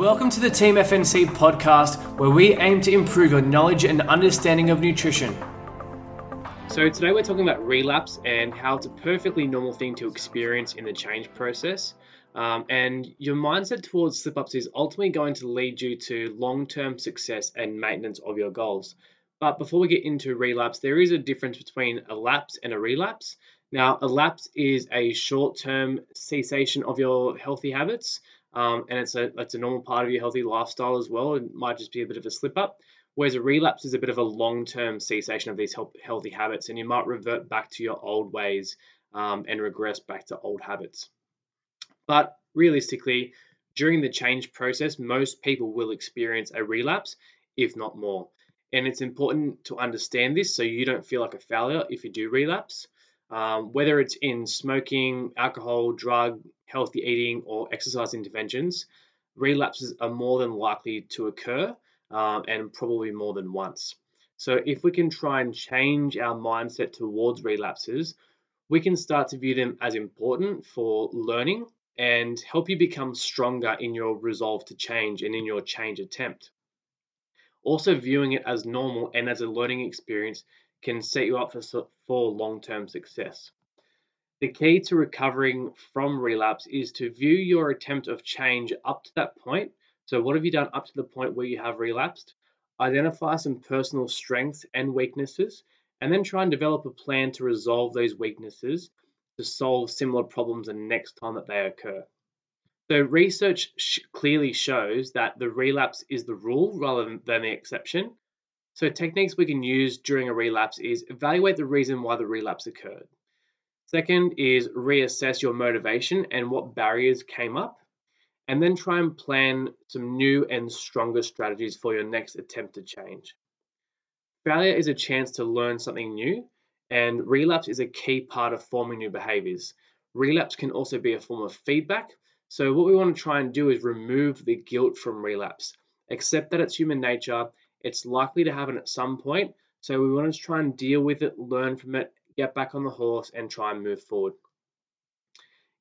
Welcome to the Team FNC podcast, where we aim to improve your knowledge and understanding of nutrition. So, today we're talking about relapse and how it's a perfectly normal thing to experience in the change process. Um, and your mindset towards slip ups is ultimately going to lead you to long term success and maintenance of your goals. But before we get into relapse, there is a difference between a lapse and a relapse. Now, a lapse is a short term cessation of your healthy habits, um, and it's a, it's a normal part of your healthy lifestyle as well. It might just be a bit of a slip up. Whereas a relapse is a bit of a long term cessation of these healthy habits, and you might revert back to your old ways um, and regress back to old habits. But realistically, during the change process, most people will experience a relapse, if not more. And it's important to understand this so you don't feel like a failure if you do relapse. Um, whether it's in smoking, alcohol, drug, healthy eating, or exercise interventions, relapses are more than likely to occur um, and probably more than once. So, if we can try and change our mindset towards relapses, we can start to view them as important for learning and help you become stronger in your resolve to change and in your change attempt. Also, viewing it as normal and as a learning experience can set you up for, for long term success. The key to recovering from relapse is to view your attempt of change up to that point. So, what have you done up to the point where you have relapsed? Identify some personal strengths and weaknesses, and then try and develop a plan to resolve those weaknesses to solve similar problems the next time that they occur. So, research sh- clearly shows that the relapse is the rule rather than, than the exception. So, techniques we can use during a relapse is evaluate the reason why the relapse occurred. Second is reassess your motivation and what barriers came up. And then try and plan some new and stronger strategies for your next attempt to change. Failure is a chance to learn something new, and relapse is a key part of forming new behaviors. Relapse can also be a form of feedback. So, what we want to try and do is remove the guilt from relapse. Accept that it's human nature, it's likely to happen at some point. So, we want to try and deal with it, learn from it, get back on the horse, and try and move forward.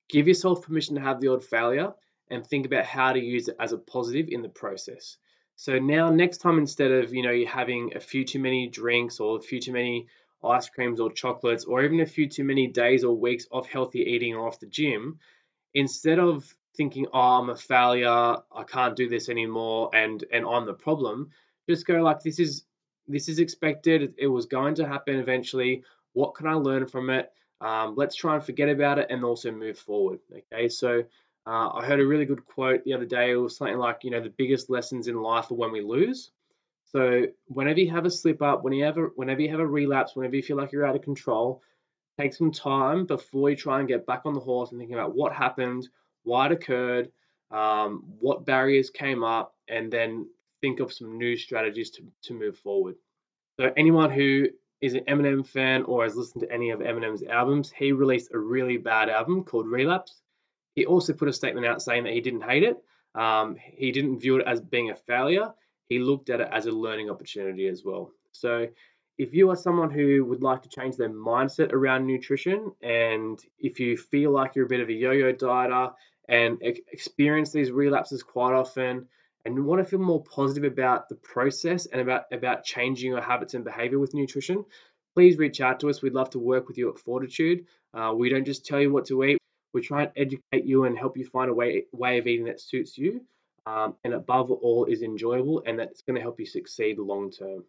Give yourself permission to have the odd failure and think about how to use it as a positive in the process. So now next time instead of, you know, you having a few too many drinks or a few too many ice creams or chocolates, or even a few too many days or weeks of healthy eating or off the gym, instead of thinking, oh, I'm a failure, I can't do this anymore, and and I'm the problem, just go like, this is this is expected. It was going to happen eventually. What can I learn from it? Um, let's try and forget about it and also move forward. Okay, so uh, I heard a really good quote the other day. It was something like, you know, the biggest lessons in life are when we lose. So whenever you have a slip up, whenever whenever you have a relapse, whenever you feel like you're out of control, take some time before you try and get back on the horse and thinking about what happened, why it occurred, um, what barriers came up, and then think of some new strategies to, to move forward. So anyone who is an Eminem fan or has listened to any of Eminem's albums, he released a really bad album called Relapse. He also put a statement out saying that he didn't hate it. Um, he didn't view it as being a failure he looked at it as a learning opportunity as well. So, if you are someone who would like to change their mindset around nutrition, and if you feel like you're a bit of a yo yo dieter and experience these relapses quite often, and you want to feel more positive about the process and about, about changing your habits and behavior with nutrition, please reach out to us. We'd love to work with you at Fortitude. Uh, we don't just tell you what to eat, we try and educate you and help you find a way, way of eating that suits you um, and above all is enjoyable and that's going to help you succeed long term.